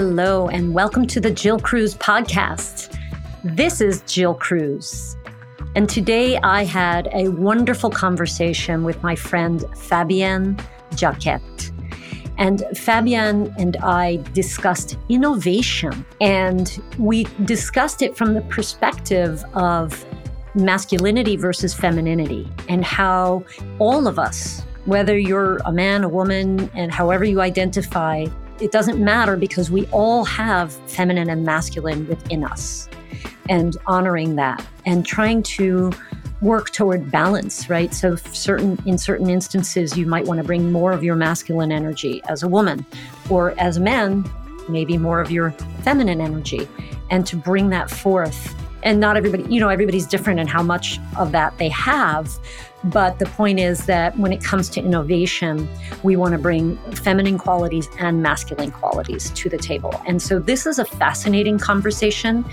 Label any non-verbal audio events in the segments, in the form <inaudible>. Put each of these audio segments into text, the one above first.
Hello, and welcome to the Jill Cruz podcast. This is Jill Cruz. And today I had a wonderful conversation with my friend Fabienne Jacquet. And Fabienne and I discussed innovation. And we discussed it from the perspective of masculinity versus femininity and how all of us, whether you're a man, a woman, and however you identify, it doesn't matter because we all have feminine and masculine within us and honoring that and trying to work toward balance right? So certain in certain instances you might want to bring more of your masculine energy as a woman or as a man maybe more of your feminine energy and to bring that forth. And not everybody you know everybody's different in how much of that they have but the point is that when it comes to innovation, we want to bring feminine qualities and masculine qualities to the table. And so this is a fascinating conversation.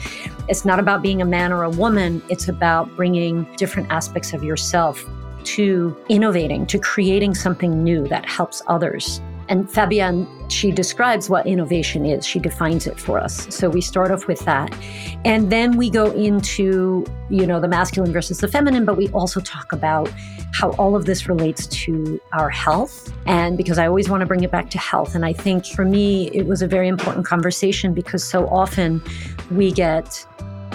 It's not about being a man or a woman, it's about bringing different aspects of yourself to innovating, to creating something new that helps others. And Fabienne, she describes what innovation is. She defines it for us. So we start off with that. And then we go into, you know, the masculine versus the feminine, but we also talk about how all of this relates to our health. And because I always want to bring it back to health. And I think for me, it was a very important conversation because so often we get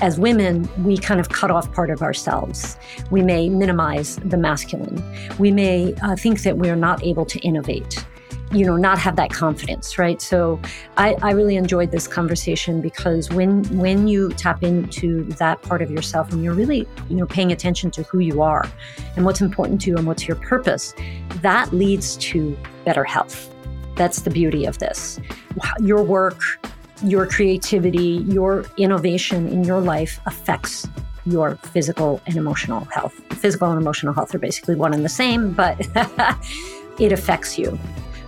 as women, we kind of cut off part of ourselves. We may minimize the masculine. We may uh, think that we're not able to innovate you know not have that confidence right? So I, I really enjoyed this conversation because when when you tap into that part of yourself and you're really you know paying attention to who you are and what's important to you and what's your purpose that leads to better health. That's the beauty of this. Your work your creativity your innovation in your life affects your physical and emotional health. Physical and emotional health are basically one and the same but <laughs> it affects you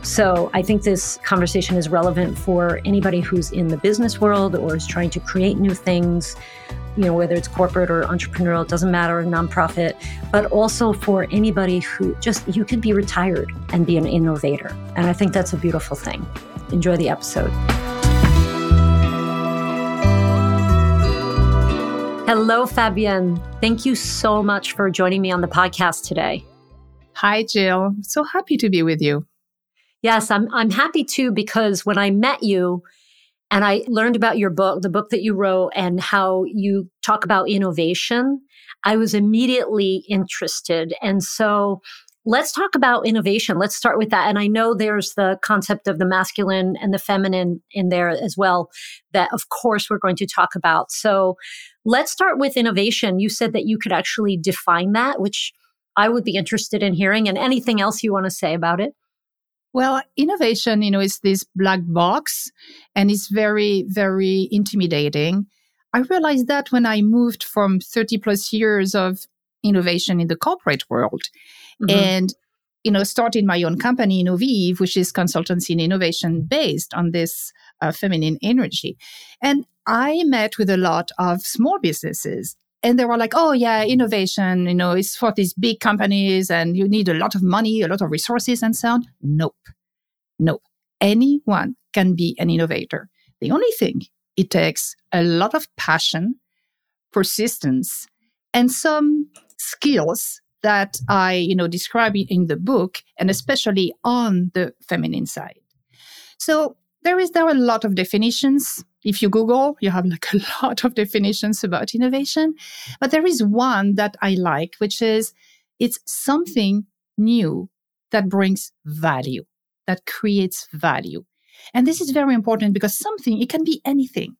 so I think this conversation is relevant for anybody who's in the business world or is trying to create new things, you know, whether it's corporate or entrepreneurial, it doesn't matter, nonprofit, but also for anybody who just, you could be retired and be an innovator. And I think that's a beautiful thing. Enjoy the episode. Hello, Fabienne. Thank you so much for joining me on the podcast today. Hi, Jill. So happy to be with you. Yes, I'm I'm happy too because when I met you and I learned about your book, the book that you wrote and how you talk about innovation, I was immediately interested. And so let's talk about innovation. Let's start with that. And I know there's the concept of the masculine and the feminine in there as well that of course we're going to talk about. So let's start with innovation. You said that you could actually define that, which I would be interested in hearing and anything else you want to say about it. Well, innovation, you know, is this black box and it's very, very intimidating. I realized that when I moved from 30 plus years of innovation in the corporate world mm-hmm. and, you know, started my own company, Innoveve, which is consultancy and innovation based on this uh, feminine energy. And I met with a lot of small businesses and they were like, oh, yeah, innovation, you know, it's for these big companies and you need a lot of money, a lot of resources and so on. Nope. Nope. Anyone can be an innovator. The only thing, it takes a lot of passion, persistence, and some skills that I, you know, describe in the book, and especially on the feminine side. So there is there are a lot of definitions if you Google, you have like a <laughs> lot of definitions about innovation. But there is one that I like, which is it's something new that brings value, that creates value. And this is very important because something, it can be anything.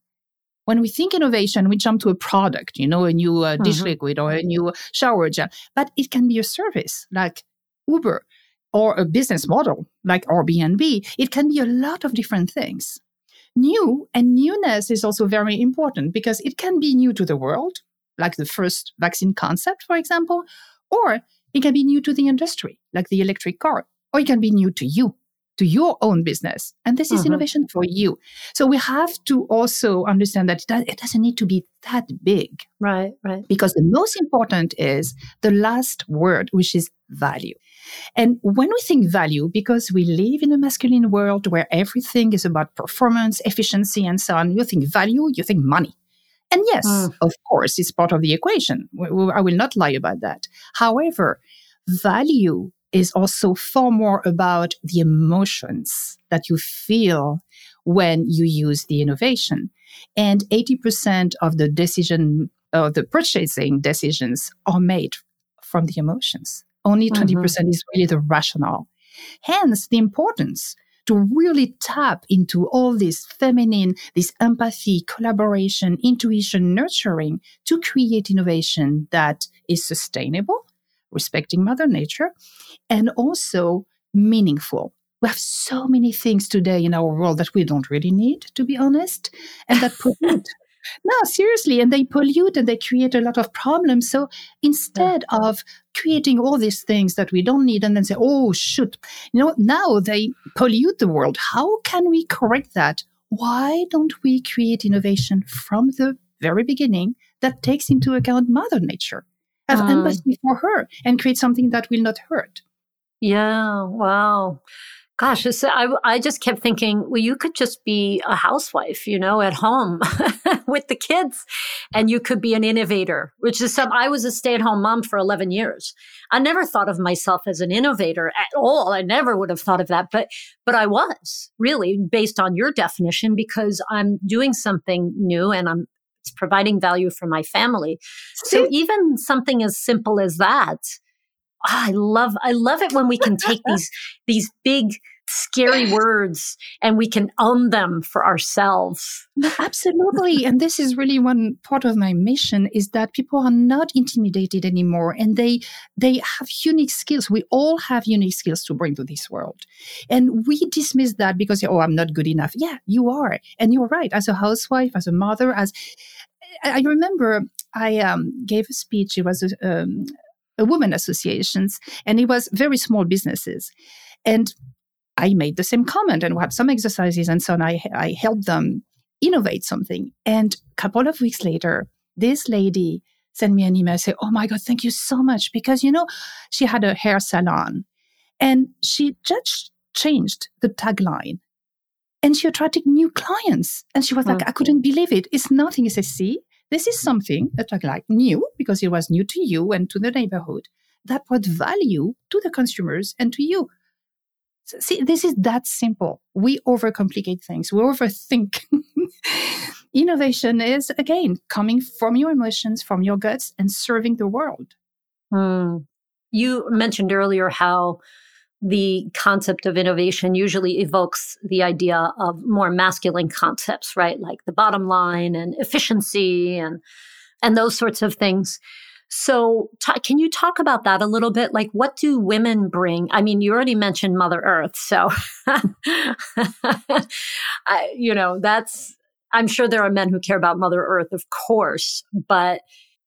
When we think innovation, we jump to a product, you know, a new uh, dish mm-hmm. liquid or a new shower gel, but it can be a service like Uber or a business model like Airbnb. It can be a lot of different things new and newness is also very important because it can be new to the world, like the first vaccine concept, for example, or it can be new to the industry, like the electric car, or it can be new to you, to your own business. And this is mm-hmm. innovation for you. So we have to also understand that it doesn't need to be that big. Right, right. Because the most important is the last word, which is value. And when we think value, because we live in a masculine world where everything is about performance, efficiency, and so on, you think value, you think money. And yes, mm. of course, it's part of the equation. I will not lie about that. However, value is also far more about the emotions that you feel when you use the innovation. And 80% of the decision, uh, the purchasing decisions are made from the emotions. Only 20% mm-hmm. percent mm hmm is really the rationale. Hence, the importance to really tap into all this feminine, this empathy, collaboration, intuition, nurturing to create innovation that is sustainable, respecting Mother Nature, and also meaningful. We have so many things today in our world that we don't really need, to be honest, and that pollute. <laughs> no, seriously, and they pollute and they create a lot of problems. So instead yeah. of creating all these things that we don't need and then say, oh, shoot, you know, now they pollute the world. How can we correct that? Why don't we create innovation from the very beginning that takes into account Mother Nature? Have um, empathy for her and create something that will not hurt. Yeah, wow. Gosh, I, I just kept thinking, well, you could just be a housewife, you know, at home <laughs> with the kids, and you could be an innovator, which is some, I was a stay at home mom for 11 years. I never thought of myself as an innovator at all. I never would have thought of that, but, but I was really based on your definition because I'm doing something new and I'm it's providing value for my family. So even something as simple as that, oh, I love I love it when we can take <laughs> these these big scary <laughs> words and we can own them for ourselves. Absolutely. and this is really one part of my mission is that people are not intimidated anymore and they they have unique skills. We all have unique skills to bring to this world. And we dismiss that because oh I'm not good enough. Yeah, you are. And you're right. As a housewife, as a mother, as I remember I um, gave a speech. It was a, um, a women associations, and it was very small businesses. And I made the same comment, and we had some exercises and so on. I, I helped them innovate something. And a couple of weeks later, this lady sent me an email say, "Oh my God, thank you so much!" Because you know, she had a hair salon, and she just changed the tagline and she attracted new clients. And she was like. I couldn't believe it. It's nothing. I said, see, this is something that like, like new because it was new to you and to the neighborhood that brought value to the consumers and to you. See, this is that simple. We overcomplicate things. We overthink. <laughs> Innovation is again coming from your emotions, from your guts, and serving the world. Mm. You mentioned earlier how the concept of innovation usually evokes the idea of more masculine concepts, right? Like the bottom line and efficiency and and those sorts of things. So, t- can you talk about that a little bit? Like, what do women bring? I mean, you already mentioned Mother Earth, so <laughs> I, you know that's. I'm sure there are men who care about Mother Earth, of course, but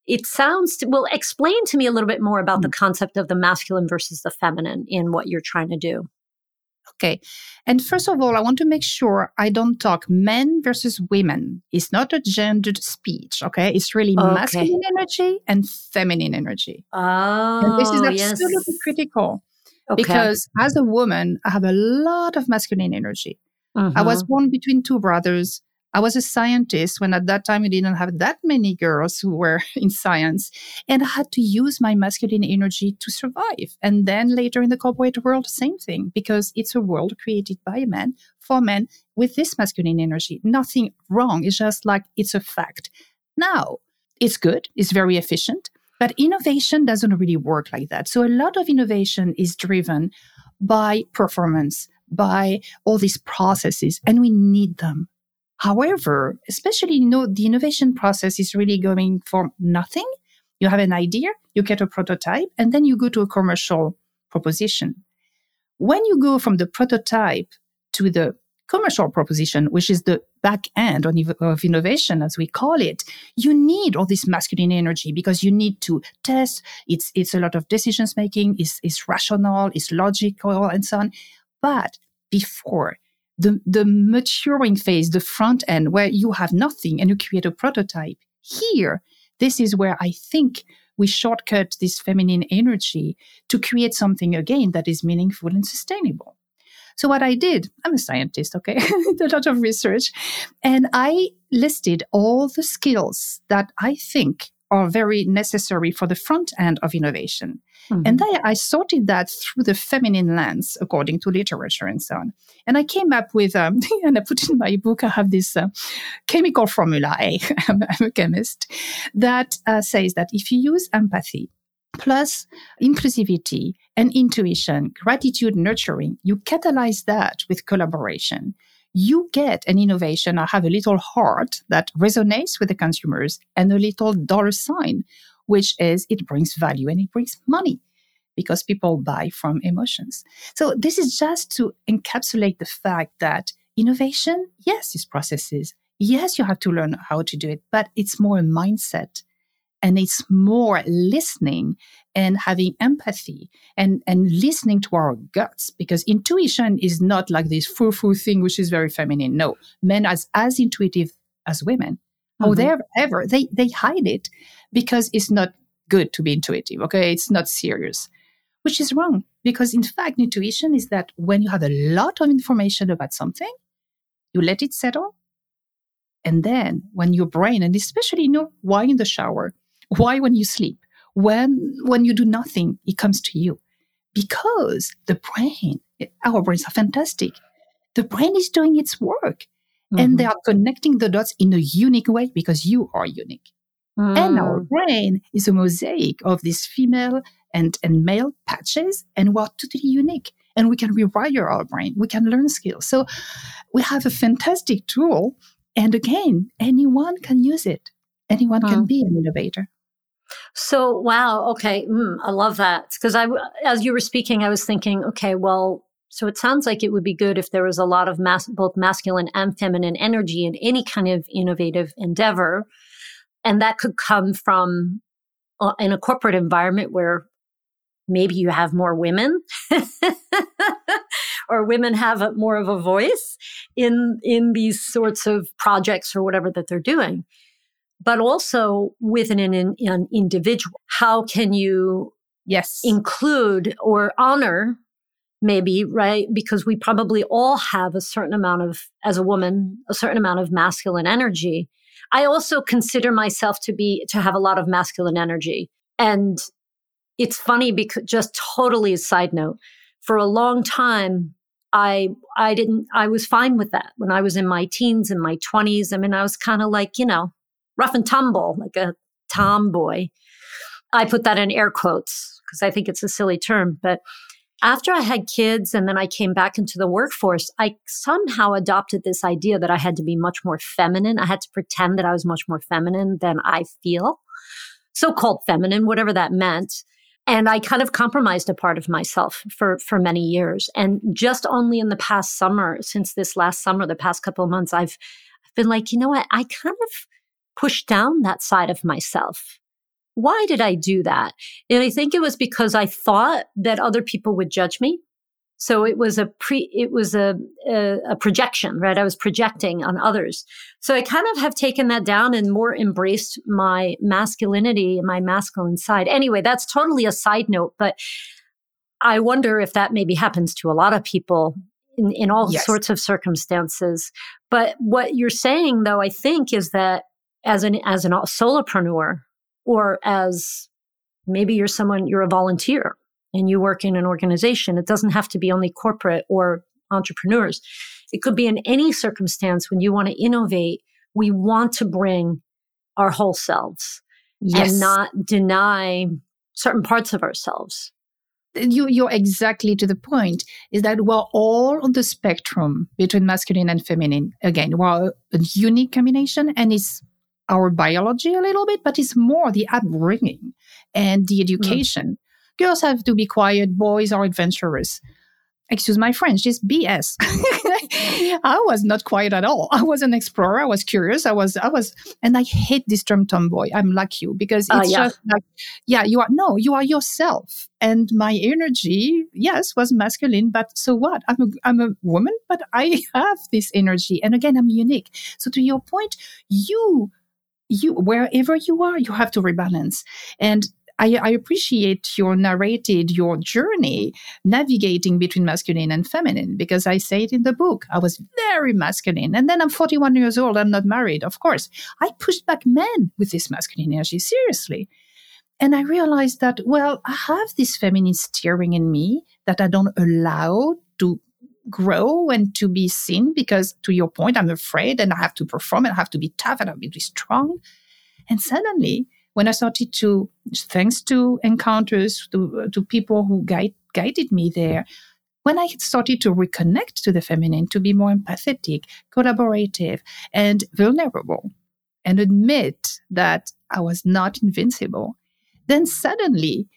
it sounds to, well explain to me a little bit more about the mm. concept of the masculine versus the feminine in what you're trying to do okay and first of all i want to make sure i don't talk men versus women it's not a gendered speech okay it's really okay. masculine energy and feminine energy oh and this is absolutely yes. critical okay. because as a woman i have a lot of masculine energy I was mm-hmm. born between two brothers. I was a scientist when at that time we didn't have that many girls who were <laughs> in science. And I had to use my masculine energy to survive. And then later in the corporate world, same thing, because it's a world created by men for men with this masculine energy. Nothing wrong. It's just like it's a fact. Now, it's good, it's very efficient, but innovation doesn't really work like that. So a lot of innovation is driven by performance, by all these processes, and we need them. However, especially, you know, the innovation process is really going from nothing. You have an idea, you get a prototype, and then you go to a commercial proposition. When you go from the prototype to the commercial proposition, which is the back end of innovation, as we call it, you need all this masculine energy because you need to test. It's, it's a lot of decisions making, it's, it's rational, it's logical, and so on. But before the, the maturing phase, the front end where you have nothing and you create a prototype. Here, this is where I think we shortcut this feminine energy to create something again that is meaningful and sustainable. So what I did, I'm a scientist, okay, <laughs> a lot of research, and I listed all the skills that I think are very necessary for the front end of innovation. Mm-hmm. And then I sorted that through the feminine lens, according to literature and so on. And I came up with, um, <laughs> and I put in my book, I have this uh, chemical formula, <laughs> A, I'm a chemist, that uh, says that if you use empathy, plus inclusivity and intuition, gratitude, nurturing, you catalyze that with collaboration you get an innovation I have a little heart that resonates with the consumers and a little dollar sign, which is it brings value and it brings money because people buy from emotions. So this is just to encapsulate the fact that innovation, yes, is processes. Yes, you have to learn how to do it, but it's more a mindset and it's more listening and having empathy and, and listening to our guts because intuition is not like this foo-foo thing which is very feminine no men as as intuitive as women mm-hmm. oh they they hide it because it's not good to be intuitive okay it's not serious which is wrong because in fact intuition is that when you have a lot of information about something you let it settle and then when your brain and especially you know why in the shower why when you sleep? When when you do nothing, it comes to you. Because the brain, our brains are fantastic. The brain is doing its work. Mm-hmm. And they are connecting the dots in a unique way because you are unique. Mm. And our brain is a mosaic of these female and, and male patches, and we're totally unique. And we can rewire our brain, we can learn skills. So we have a fantastic tool. And again, anyone can use it, anyone mm. can be an innovator. So, wow. Okay. Mm, I love that. Because I, as you were speaking, I was thinking, okay, well, so it sounds like it would be good if there was a lot of both masculine and feminine energy in any kind of innovative endeavor. And that could come from uh, in a corporate environment where maybe you have more women <laughs> or women have a, more of a voice in in these sorts of projects or whatever that they're doing but also within an, an individual. How can you yes. include or honor maybe right? Because we probably all have a certain amount of as a woman a certain amount of masculine energy. I also consider myself to be to have a lot of masculine energy. And it's funny because just totally a side note. For a long time i i didn't i was fine with that. When i was in my teens and my 20s i mean i was kind of like you know rough and tumble, like a tomboy. I put that in air quotes because I think it's a silly term. But after I had kids and then I came back into the workforce, I somehow adopted this idea that I had to be much more feminine. I had to pretend that I was much more feminine than I feel, so called feminine, whatever that meant. And I kind of compromised a part of myself for, for many years. And just only in the past summer, since this last summer, the past couple of months, I've, I've been like, you know what? I kind of push down that side of myself. Why did I do that? And I think it was because I thought that other people would judge me. So it was a pre, it was a, a, a, projection, right? I was projecting on others. So I kind of have taken that down and more embraced my masculinity and my masculine side. Anyway, that's totally a side note, but I wonder if that maybe happens to a lot of people in, in all yes. sorts of circumstances. But what you're saying though, I think is that as an as an solopreneur or as maybe you're someone you're a volunteer and you work in an organization. It doesn't have to be only corporate or entrepreneurs. It could be in any circumstance when you want to innovate we want to bring our whole selves yes. and not deny certain parts of ourselves. You, you're exactly to the point is that we're all on the spectrum between masculine and feminine. Again we're a unique combination and it's our biology a little bit, but it's more the upbringing and the education. Mm. Girls have to be quiet, boys are adventurous. excuse my French, is BS. <laughs> I was not quiet at all. I was an explorer. I was curious. I was, I was, and I hate this term tomboy. I'm like you because ah, it's uh, yeah. just like, yeah, you are, no, you are yourself. And my energy, yes, was masculine, but so what? I'm a, I'm a woman, but I <laughs> have this energy. And again, I'm unique. So to your point, you, you, wherever you are, you have to rebalance. And I, I appreciate your narrated your journey navigating between masculine and feminine because I say it in the book. I was very masculine. And then I'm 41 years old. I'm not married. Of course, I pushed back men with this masculine energy. Seriously. And I realized that, well, I have this feminine steering in me that I don't allow to grow and to be seen because to your point, I'm afraid and I have to perform and I have to be tough and I have to be strong. And suddenly when I started to, thanks to encounters, to, to people who guide, guided me there, when I started to reconnect to the feminine, to be more empathetic, collaborative, and vulnerable, and admit that I was not invincible, then suddenly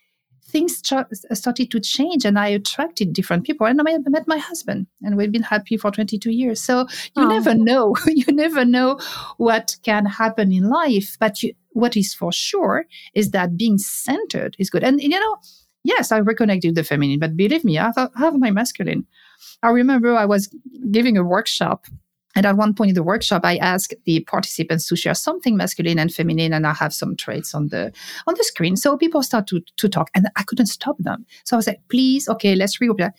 things uh, started to change and I attracted different people. And I met my husband and we've been happy for 22 years. So you oh. never know. <laughs> you never know what can happen in life. But you, what is for sure is that being centered is good. And, you know, yes, I reconnected the feminine, but believe me, I have my masculine. I remember I was giving a workshop and at one point in the workshop, I asked the participants to share something masculine and feminine, and I have some traits on the on the screen. So people start to to talk, and I couldn't stop them. So I was like, "Please, okay, let's reopen."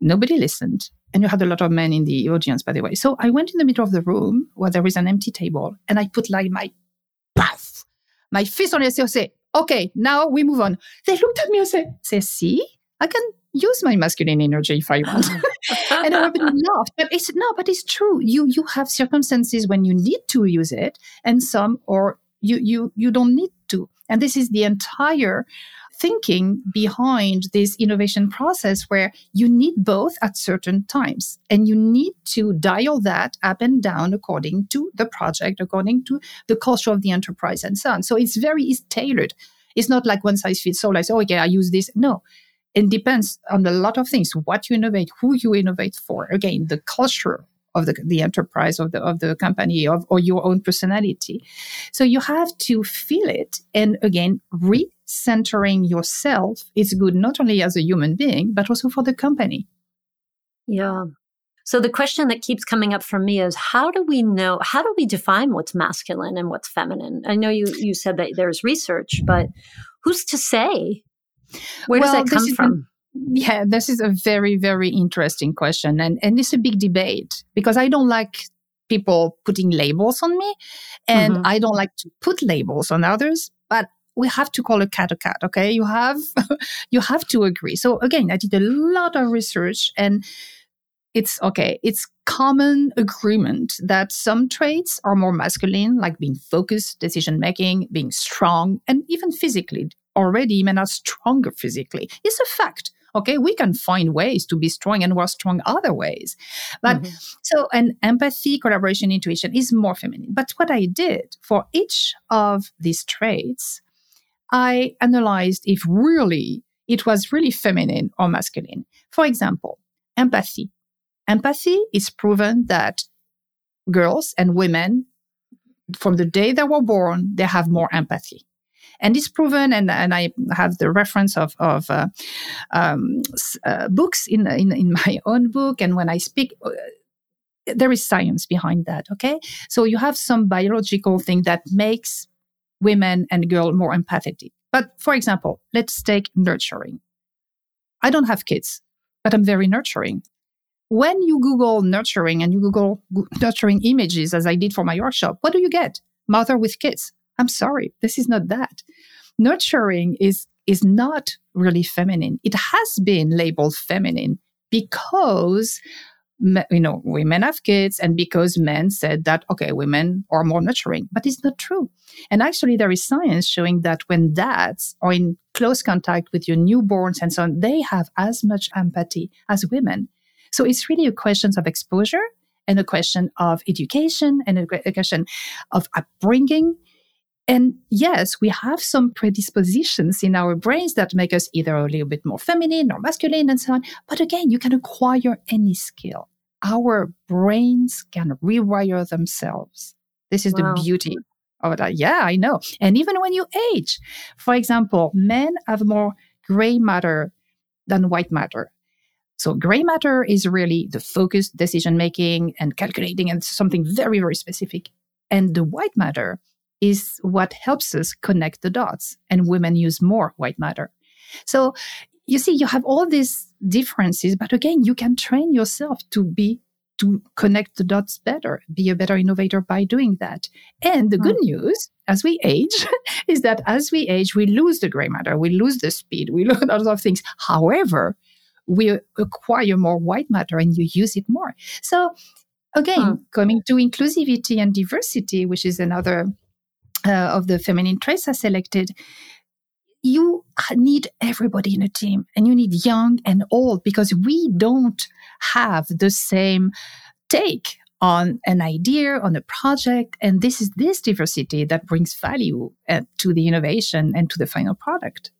Nobody listened, and you had a lot of men in the audience, by the way. So I went in the middle of the room where there is an empty table, and I put like my puff, my fist on it. and say, "Okay, now we move on." They looked at me and said, "Say, see, I can use my masculine energy if I want. <laughs> and everybody laughed. But it's no, but it's true. You you have circumstances when you need to use it, and some or you you you don't need to. And this is the entire thinking behind this innovation process where you need both at certain times and you need to dial that up and down according to the project according to the culture of the enterprise and so on so it's very it's tailored it's not like one size fits all like oh okay i use this no it depends on a lot of things what you innovate who you innovate for. Again the culture of the, the enterprise of the of the company of or your own personality. So you have to feel it. And again recentering yourself is good not only as a human being but also for the company. Yeah. So the question that keeps coming up for me is how do we know how do we define what's masculine and what's feminine? I know you you said that there's research but who's to say where well, does that come from? yeah, this is a very, very interesting question. And, and it's a big debate because I don't like people putting labels on me and mm-hmm. I don't like to put labels on others, but we have to call a cat a cat. Okay. You have, <laughs> you have to agree. So again, I did a lot of research and it's okay. It's common agreement that some traits are more masculine, like being focused, decision making, being strong, and even physically already men are stronger physically. It's a fact. Okay, we can find ways to be strong and we're strong other ways. But mm-hmm. so, an empathy, collaboration, intuition is more feminine. But what I did for each of these traits, I analyzed if really it was really feminine or masculine. For example, empathy. Empathy is proven that girls and women, from the day they were born, they have more empathy and it's proven. And, and I have the reference of, of uh, um, uh, books in, in, in <laughs> my own book. And when I speak, uh, there is science behind that. Okay. So you have some biological thing that makes women and girls more empathetic. But for example, let's take nurturing. I don't have kids, but I'm very nurturing. When you Google nurturing and you Google nurturing images, as I did for my workshop, what do you get? Mother with kids. I'm sorry, this is not that. Nurturing is is not really feminine. It has been labeled feminine because you know women have kids and because men said that okay women are more nurturing but it's not true and actually there is science showing that when dads are in close contact with your newborns and so on they have as much empathy as women so it's really a question of exposure and a question of education and a question of upbringing And yes, we have some predispositions in our brains that make us either a little bit more feminine or masculine and so on. But again, you can acquire any skill. Our brains can rewire themselves. This is wow. the beauty of that. Yeah, I know. And even when you age, for example, men have more gray matter than white matter. So gray matter is really the focused decision making and calculating and something very, very specific. And the white matter is what helps us connect the dots. And women use more white matter. So you see, you have all these differences, but again, you can train yourself to be to connect the dots better, be a better innovator by doing that. And the good hmm. news as we age <laughs> is that as we age, we lose the gray matter, we lose the speed, we <laughs> lose a lot of things. However, we acquire more white matter and you use it more. So again, hmm. coming to inclusivity and diversity, which is another uh, of the feminine traits are selected, you need everybody in a team and you need young and old because we don't have the same take on an idea, on a project. And this is this diversity that brings value uh, to the innovation and to the final product.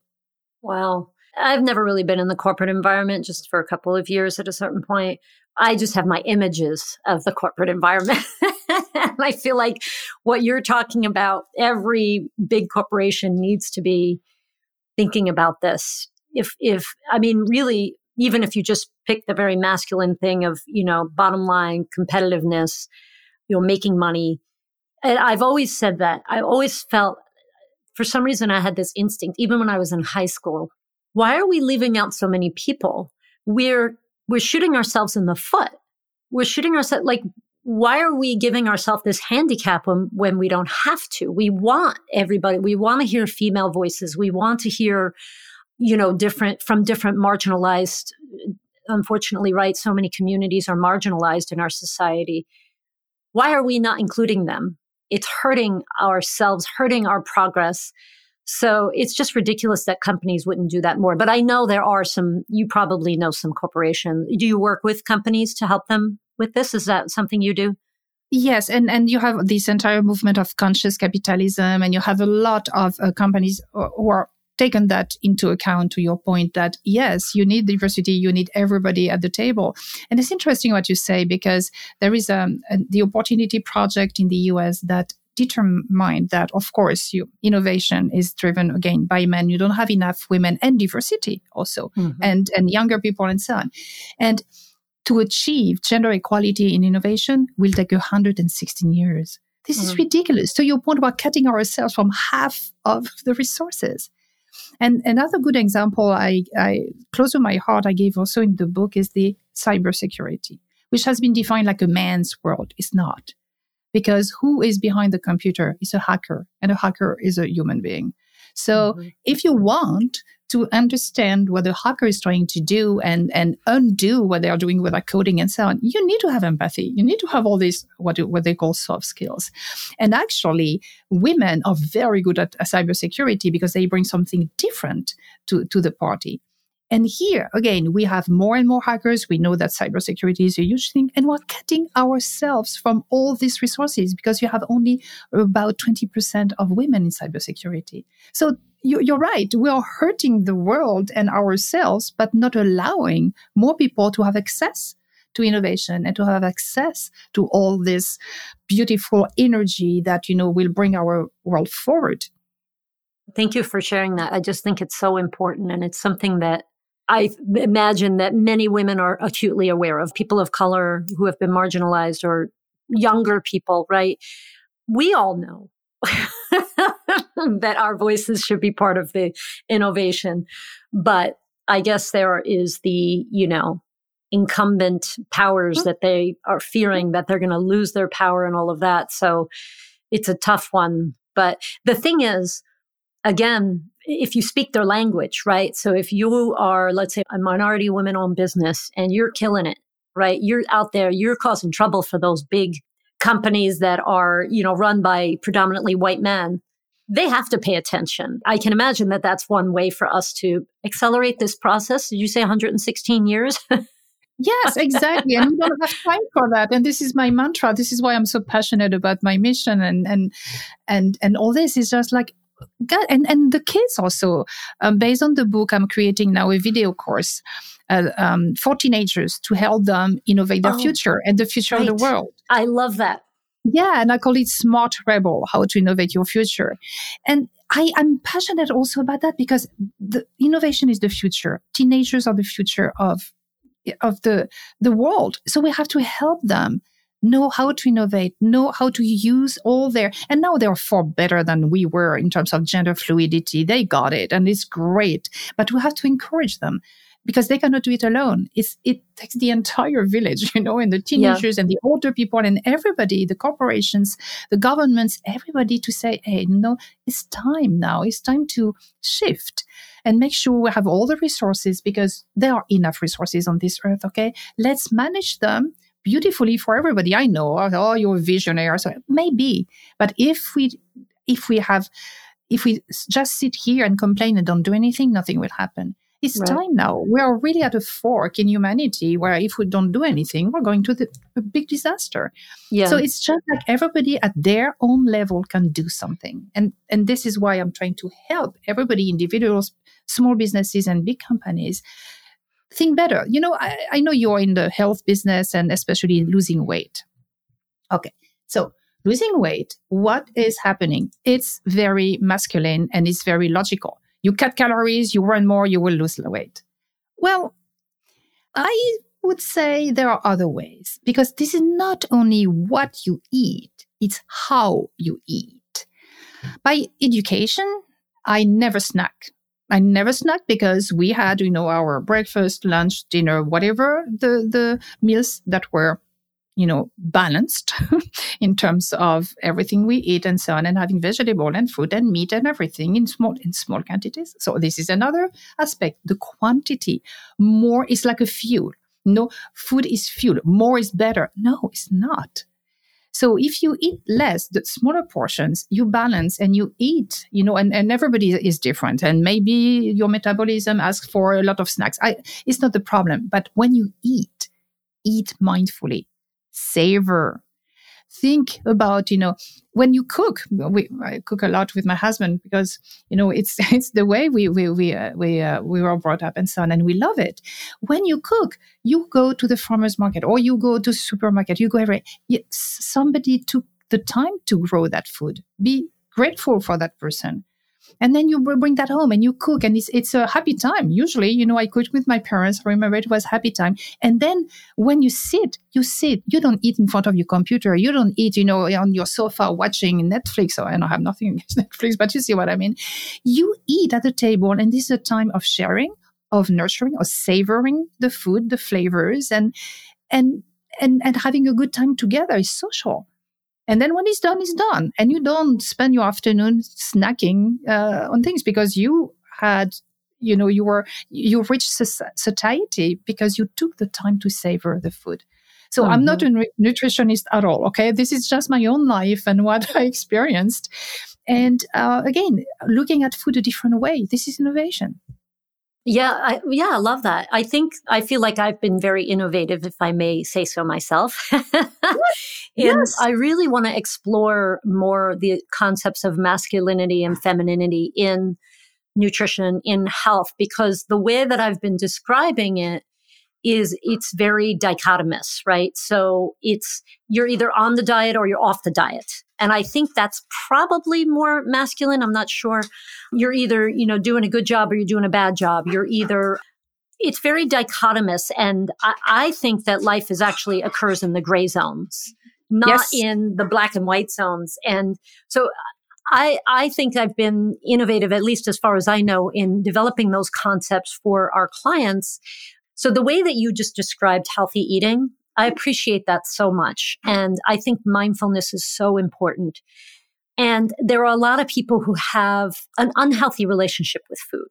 Wow. I've never really been in the corporate environment just for a couple of years at a certain point. I just have my images of the corporate environment. <laughs> and I feel like what you're talking about, every big corporation needs to be thinking about this. If, if, I mean, really, even if you just pick the very masculine thing of, you know, bottom line competitiveness, you know, making money. And I've always said that. I always felt, for some reason, I had this instinct, even when I was in high school. Why are we leaving out so many people? We're, we're shooting ourselves in the foot. We're shooting ourselves, like, why are we giving ourselves this handicap when, when we don't have to? We want everybody, we want to hear female voices. We want to hear, you know, different from different marginalized, unfortunately, right? So many communities are marginalized in our society. Why are we not including them? It's hurting ourselves, hurting our progress. So it's just ridiculous that companies wouldn't do that more. But I know there are some, you probably know some corporations. Do you work with companies to help them with this? Is that something you do? Yes, and and you have this entire movement of conscious capitalism, and you have a lot of uh, companies who are taken that into account to your point that yes you need diversity you need everybody at the table and it's interesting what you say because there is um, a, the opportunity project in the us that determined that of course you innovation is driven again by men you don't have enough women and diversity also mm-hmm. and and younger people and so on and to achieve gender equality in innovation will take 116 years. This mm-hmm. is ridiculous. To your point about cutting ourselves from half of the resources. And another good example I, I close to my heart I gave also in the book is the cybersecurity, which has been defined like a man's world. It's not. Because who is behind the computer is a hacker, and a hacker is a human being. So mm-hmm. if you want to understand what the hacker is trying to do and, and undo what they are doing with their coding and so on, you need to have empathy. You need to have all these, what, what they call soft skills. And actually, women are very good at cybersecurity because they bring something different to, to the party. And here, again, we have more and more hackers. We know that cybersecurity is a huge thing, and we're cutting ourselves from all these resources because you have only about 20% of women in cybersecurity. So you, are right. We are hurting the world and ourselves, but not allowing more people to have access to innovation and to have access to all this beautiful energy that, you know, will bring our world forward. Thank you for sharing that. I just think it's so important and it's something that I imagine that many women are acutely aware of, people of color who have been marginalized or younger people, right? We all know <laughs> that our voices should be part of the innovation. But I guess there is the, you know, incumbent powers that they are fearing that they're going to lose their power and all of that. So it's a tough one. But the thing is, again, if you speak their language, right? So if you are, let's say, a minority women owned business and you're killing it, right? You're out there, you're causing trouble for those big companies that are, you know, run by predominantly white men, they have to pay attention. I can imagine that that's one way for us to accelerate this process. Did you say 116 years? Yes, exactly. and we don't have time for that. And this is my mantra. This is why I'm so passionate about my mission and and and and all this is just like God, and and the kids also. Um, based on the book, I'm creating now a video course uh, um, for teenagers to help them innovate their oh, future and the future right. of the world. I love that. Yeah, and I call it Smart Rebel: How to Innovate Your Future. And I, am passionate also about that because the innovation is the future. Teenagers are the future of of the the world. So we have to help them know how to innovate, know how to use all their, and now they're far better than we were in terms of gender fluidity. They got it and it's great, but we have to encourage them because they cannot do it alone. It's, it takes the entire village, <laughs> you know, and the teenagers yeah. and the older people and everybody, the corporations, the governments, everybody to say, hey, no, it's time now. It's time to shift and make sure we have all the resources because there are enough resources on this earth. Okay. Let's manage them beautifully for everybody. I know, oh, you're visionary. So maybe, but if we, if we have, if we just sit here and complain and don't do anything, nothing will happen. It's right. time now. We are really at a fork in humanity where if we don't do anything, we're going to the, a big disaster. Yeah. So it's just like everybody at their own level can do something. And and this is why I'm trying to help everybody, individuals, small businesses and big companies think better. You know, I, I know you're in the health business and especially losing weight. Okay. So losing weight, what is happening? It's very masculine and it's very logical. You cut calories, you run more, you will lose weight. Well, I would say there are other ways because this is not only what you eat, it's how you eat. By education, I never snack. I never snack because we had, you know, our breakfast, lunch, dinner, whatever the, the meals that were, you know, balanced <laughs> in terms of everything we eat and so on and having vegetable and fruit and meat and everything in small, in small quantities. So this is another aspect. The quantity more is like a fuel. No, food is fuel. More is better. No, it's not. So if you eat less, the smaller portions, you balance and you eat, you know, and, and everybody is different. And maybe your metabolism asks for a lot of snacks. I, it's not the problem. But when you eat, eat mindfully, savor, think about, you know, when you cook, we, I cook a lot with my husband because, you know, it's, <laughs> it's the way we, we, we, uh, we, uh, we were brought up and so on, and we love it. When you cook, you go to the farmer's market or you go to supermarket, you go everywhere. Somebody took the time to grow that food. Be grateful for that person and then you bring that home and you cook and it's, it's a happy time. Usually you know i cooked with my parents. I remember it was happy time. And then when you sit you sit. You don't eat in front of your computer. You don't eat you know on your sofa watching netflix. Or i don't have nothing <laughs> against netflix but you see what i mean. You eat at the table and this is a time of sharing of nurturing of savoring the food the flavors and and and and having a good time together. Is social and then when it's done, it's done. And you don't spend your afternoon snacking uh, on things because you had, you know, you were, you reached satiety because you took the time to savor the food. So mm-hmm. I'm not mm-hmm. a nutritionist at all. Okay. This is just my own life and what <laughs> I experienced. And uh, again, looking at food a different way. This is innovation. Yeah, I, yeah, I love that. I think I feel like I've been very innovative, if I may say so myself. <laughs> and yes. I really want to explore more the concepts of masculinity and femininity in nutrition, in health, because the way that I've been describing it is it's very dichotomous, right? So it's you're either on the diet or you're off the diet. And I think that's probably more masculine. I'm not sure. You're either, you know, doing a good job or you're doing a bad job. You're either, it's very dichotomous. And I, I think that life is actually occurs in the gray zones, not yes. in the black and white zones. And so I, I think I've been innovative, at least as far as I know, in developing those concepts for our clients. So the way that you just described healthy eating, I appreciate that so much. And I think mindfulness is so important. And there are a lot of people who have an unhealthy relationship with food.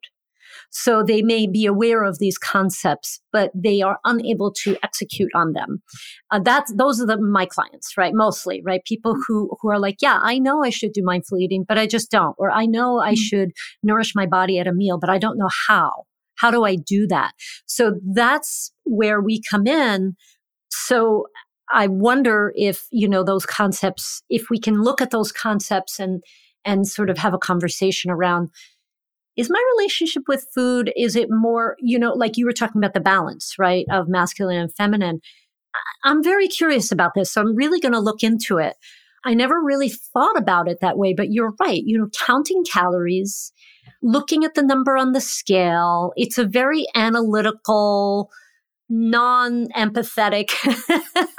So they may be aware of these concepts, but they are unable to execute on them. Uh, that's those are the, my clients, right? Mostly, right? People who who are like, yeah, I know I should do mindful eating, but I just don't, or I know I mm-hmm. should nourish my body at a meal, but I don't know how. How do I do that? So that's where we come in. So I wonder if, you know, those concepts, if we can look at those concepts and, and sort of have a conversation around is my relationship with food is it more you know like you were talking about the balance right of masculine and feminine. I'm very curious about this so i'm really going to look into it. I never really thought about it that way but you're right you know counting calories looking at the number on the scale it's a very analytical non-empathetic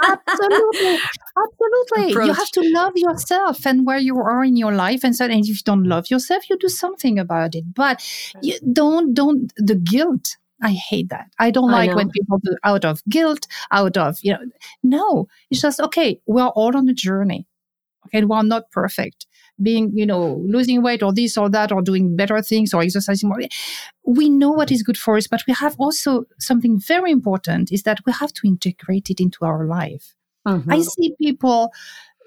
absolutely absolutely approach. you have to love yourself and where you are in your life and so and if you don't love yourself you do something about it but you don't don't the guilt I hate that. I don't like I when people do out of guilt, out of, you know, no, it's just, okay, we're all on a journey. Okay. We're not perfect being, you know, losing weight or this or that or doing better things or exercising more. We know what is good for us, but we have also something very important is that we have to integrate it into our life. Mm-hmm. I see people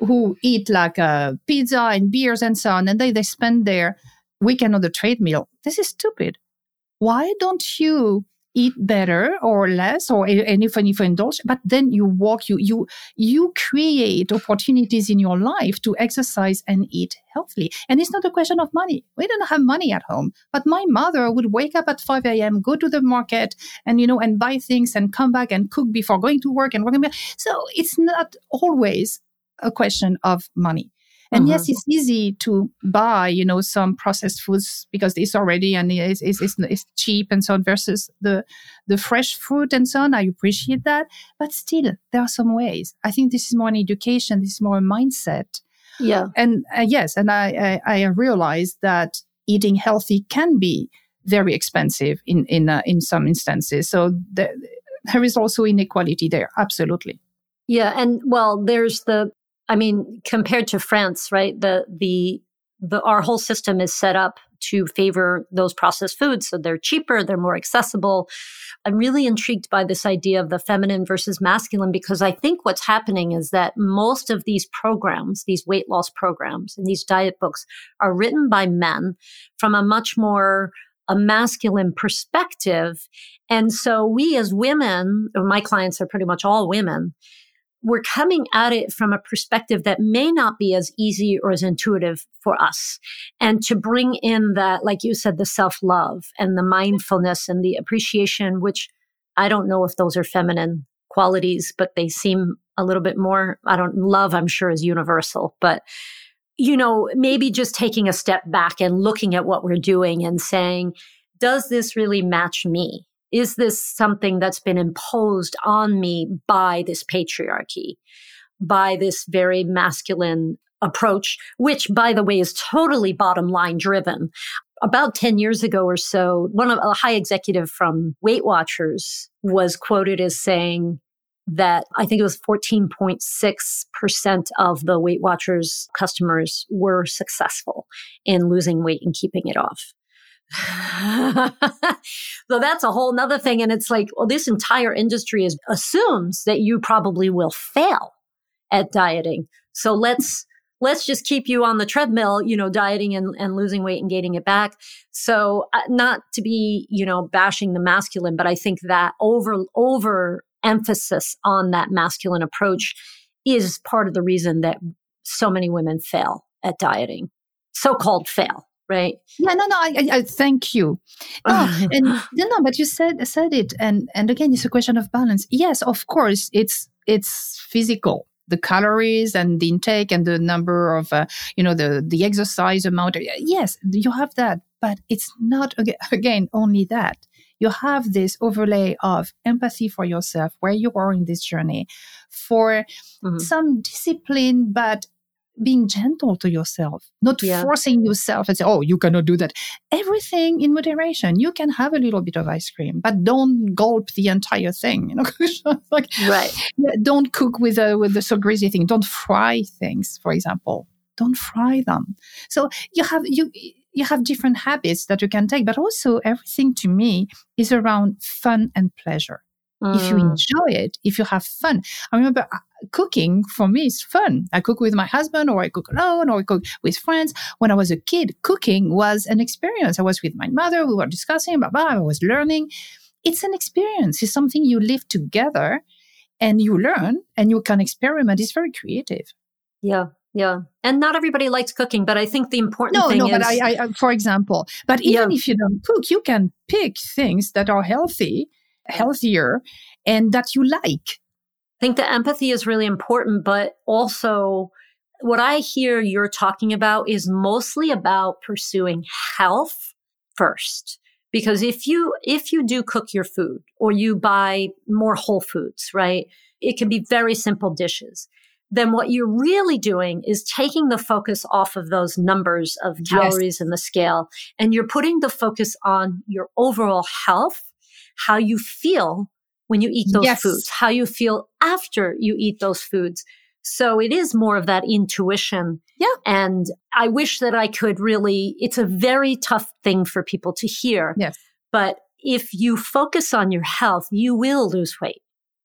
who eat like a uh, pizza and beers and so on, and they, they spend their weekend on the treadmill. This is stupid. Why don't you eat better or less or any if you indulge but then you walk you you you create opportunities in your life to exercise and eat healthily. And it's not a question of money. We don't have money at home but my mother would wake up at 5 a.m go to the market and you know and buy things and come back and cook before going to work and working so it's not always a question of money and yes, mm-hmm. it's easy to buy, you know, some processed foods because it's already and it's, it's, it's, it's cheap and so on versus the, the fresh fruit and so on. I appreciate that. But still, there are some ways. I think this is more an education. This is more a mindset. Yeah. And uh, yes, and I, I, I realize that eating healthy can be very expensive in, in, uh, in some instances. So there, there is also inequality there. Absolutely. Yeah. And well, there's the I mean, compared to France, right? The the the our whole system is set up to favor those processed foods, so they're cheaper, they're more accessible. I'm really intrigued by this idea of the feminine versus masculine because I think what's happening is that most of these programs, these weight loss programs and these diet books are written by men from a much more a masculine perspective. And so we as women, my clients are pretty much all women, we're coming at it from a perspective that may not be as easy or as intuitive for us. And to bring in that, like you said, the self love and the mindfulness and the appreciation, which I don't know if those are feminine qualities, but they seem a little bit more, I don't, love, I'm sure is universal, but you know, maybe just taking a step back and looking at what we're doing and saying, does this really match me? Is this something that's been imposed on me by this patriarchy, by this very masculine approach, which, by the way, is totally bottom line driven? About 10 years ago or so, one of a high executive from Weight Watchers was quoted as saying, that I think it was 14.6% of the Weight Watchers customers were successful in losing weight and keeping it off. <laughs> so that's a whole nother thing. And it's like, well, this entire industry is assumes that you probably will fail at dieting. So let's let's just keep you on the treadmill, you know, dieting and, and losing weight and gaining it back. So uh, not to be, you know, bashing the masculine, but I think that over over emphasis on that masculine approach is part of the reason that so many women fail at dieting. So-called fail right? Yeah, no, no. I, I, thank you. No, <laughs> and no, no. But you said said it, and and again, it's a question of balance. Yes, of course, it's it's physical. The calories and the intake and the number of, uh, you know, the the exercise amount. Yes, you have that, but it's not again only that. You have this overlay of empathy for yourself, where you are in this journey, for mm-hmm. some discipline, but being gentle to yourself, not yeah. forcing yourself and say, oh, you cannot do that. Everything in moderation. You can have a little bit of ice cream, but don't gulp the entire thing. You know, <laughs> like right. Don't cook with a with the so greasy thing. Don't fry things, for example. Don't fry them. So you have you you have different habits that you can take, but also everything to me is around fun and pleasure. Mm. If you mm. enjoy it, if you have fun. I remember uh, cooking for me is fun. I cook with my husband or I cook alone or I cook with friends. When I was a kid, cooking was an experience. I was with my mother. We were discussing, blah, blah, I was learning. It's an experience. It's something you live together and you learn and you can experiment. It's very creative. Yeah. Yeah. And not everybody likes cooking, but I think the important no, thing no, is. No, but I, I, for example, but even yeah. if you don't cook, you can pick things that are healthy, healthier, and that you like. I think the empathy is really important, but also what I hear you're talking about is mostly about pursuing health first. Because if you, if you do cook your food or you buy more whole foods, right? It can be very simple dishes then what you're really doing is taking the focus off of those numbers of calories yes. in the scale and you're putting the focus on your overall health, how you feel when you eat those yes. foods, how you feel after you eat those foods. So it is more of that intuition. Yeah. And I wish that I could really, it's a very tough thing for people to hear. Yes. But if you focus on your health, you will lose weight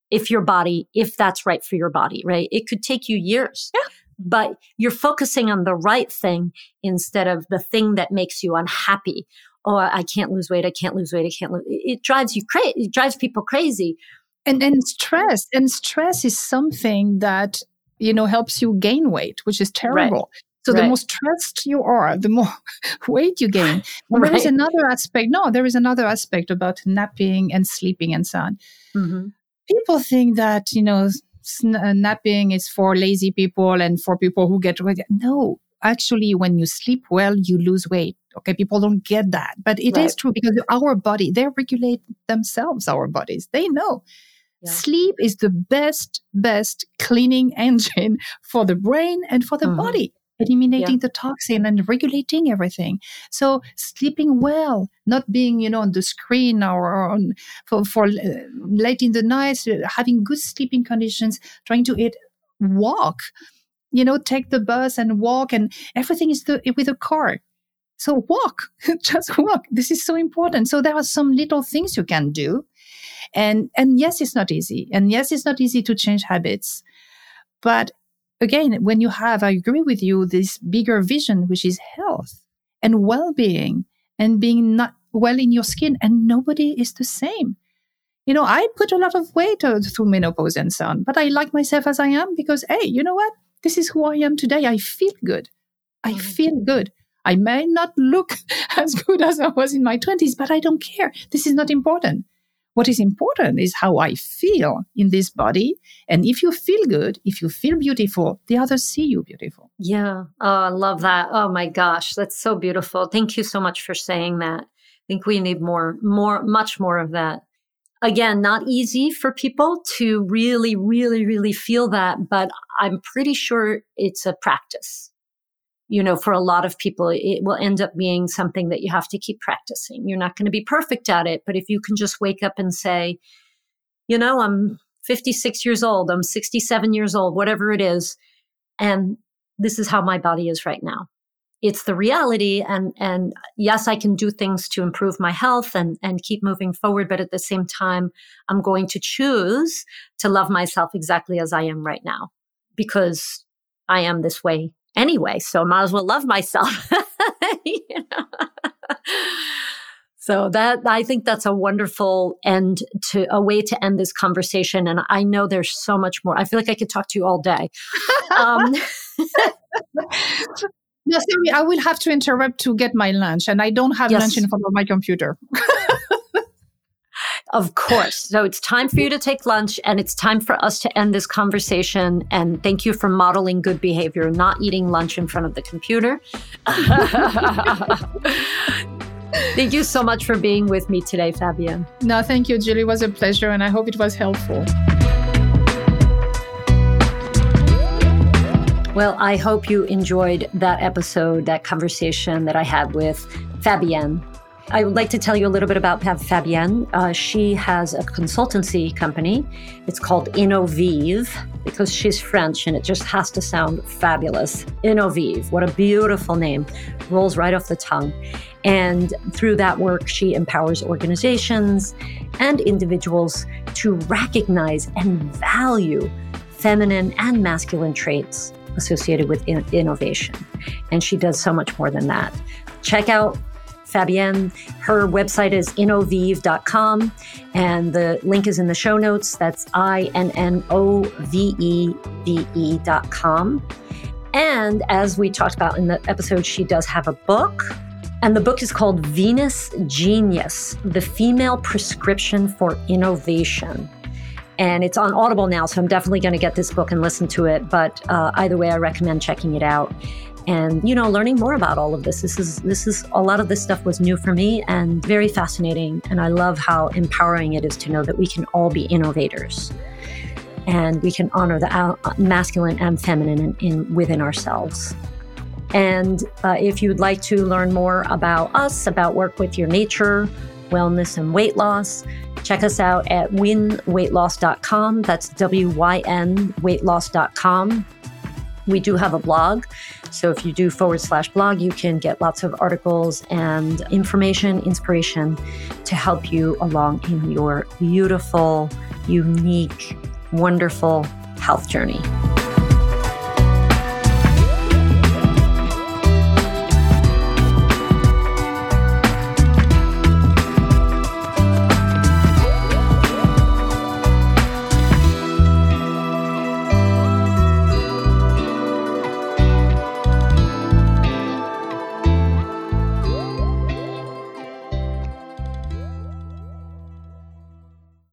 if your body, if that's right for your body, right? It could take you years. Yeah. But you're focusing on the right thing instead of the thing that makes you unhappy. Oh, I can't lose weight. I can't lose weight. I can't lose. It drives you crazy. It drives people crazy. And and stress and stress is something that you know helps you gain weight, which is terrible. Right. So right. the more stressed you are, the more <laughs> weight you gain. <laughs> And right. there is another aspect. No, there is another aspect about napping and sleeping and so on. Mm-hmm people think that, you know, napping is for lazy people and for people who get ready. No, actually, when you sleep well, you lose weight. Okay. People don't get that, but it right. is true because our body, they regulate themselves, our bodies. They know. Yeah. Sleep is the best, best cleaning <laughs> engine for the brain and for the mm-hmm. body eliminating yeah. the toxin and regulating everything. So sleeping well, not being, you know, on the screen or on for, for uh, late in the night, uh, having good sleeping conditions, trying to eat, walk, you know, take the bus and walk and everything is the, with a car. So walk, <laughs> just walk. This is so important. So there are some little things you can do. And, and yes, it's not easy. And yes, it's not easy to change habits, but again, when you have, I agree with you, this bigger vision, which is health and well being and being not well in your skin, and nobody is the same. You know, I put a lot of weight uh, through menopause and so on, but I like myself as I am because, hey, you know what? This is who I am today. I feel good. I mm-hmm. feel good. I may not look <laughs> as good as I was in my 20s, but I don't care. This is not important. What is important is how I feel in this body. And if you feel good, if you feel beautiful, the others see you beautiful. Yeah. Oh, I love that. Oh my gosh. That's so beautiful. Thank you so much for saying that. I think we need more, more, much more of that. Again, not easy for people to really, really, really feel that, but I'm pretty sure it's a practice you know, for a lot of people, it will end up being something that you have to keep practicing. You're not going to be perfect at it, but if you can just wake up and say, you know, I'm 56 years old, I'm 67 years old, whatever it is, and this is how my body is right now. It's the reality. And, and yes, I can do things to improve my health and, and keep moving forward. But at the same time, I'm going to choose to love myself exactly as I am right now because I am this way anyway, so I might as well love myself. <laughs> you know? So that I think that's a wonderful end to a way to end this conversation. And I know there's so much more. I feel like I could talk to you all day. <laughs> Um, <laughs> no, sorry, I will have to interrupt to get my lunch, and I don't have yes. lunch in front of my computer. <laughs> Of course. So it's time for you to take lunch and it's time for us to end this conversation. And thank you for modeling good behavior, not eating lunch in front of the computer. <laughs> thank you so much for being with me today, Fabienne. No, thank you, Julie. It was a pleasure and I hope it was helpful. Well, I hope you enjoyed that episode, that conversation that I had with Fabienne I would like to tell you a little bit about Fabienne. Uh, she has a consultancy company. It's called Innoveve because she's French and it just has to sound fabulous. Innoveve, what a beautiful name. Rolls right off the tongue. And through that work, she empowers organizations and individuals to recognize and value feminine and masculine traits associated with in- innovation. And she does so much more than that. Check out Fabienne. Her website is innoveve.com, and the link is in the show notes. That's I N N O V E V E.com. And as we talked about in the episode, she does have a book. And the book is called Venus Genius The Female Prescription for Innovation. And it's on Audible now, so I'm definitely going to get this book and listen to it. But uh, either way, I recommend checking it out and you know learning more about all of this this is this is a lot of this stuff was new for me and very fascinating and i love how empowering it is to know that we can all be innovators and we can honor the uh, masculine and feminine in, in within ourselves and uh, if you'd like to learn more about us about work with your nature wellness and weight loss check us out at wynweightloss.com that's w-y-n weightloss.com we do have a blog. So if you do forward slash blog, you can get lots of articles and information, inspiration to help you along in your beautiful, unique, wonderful health journey.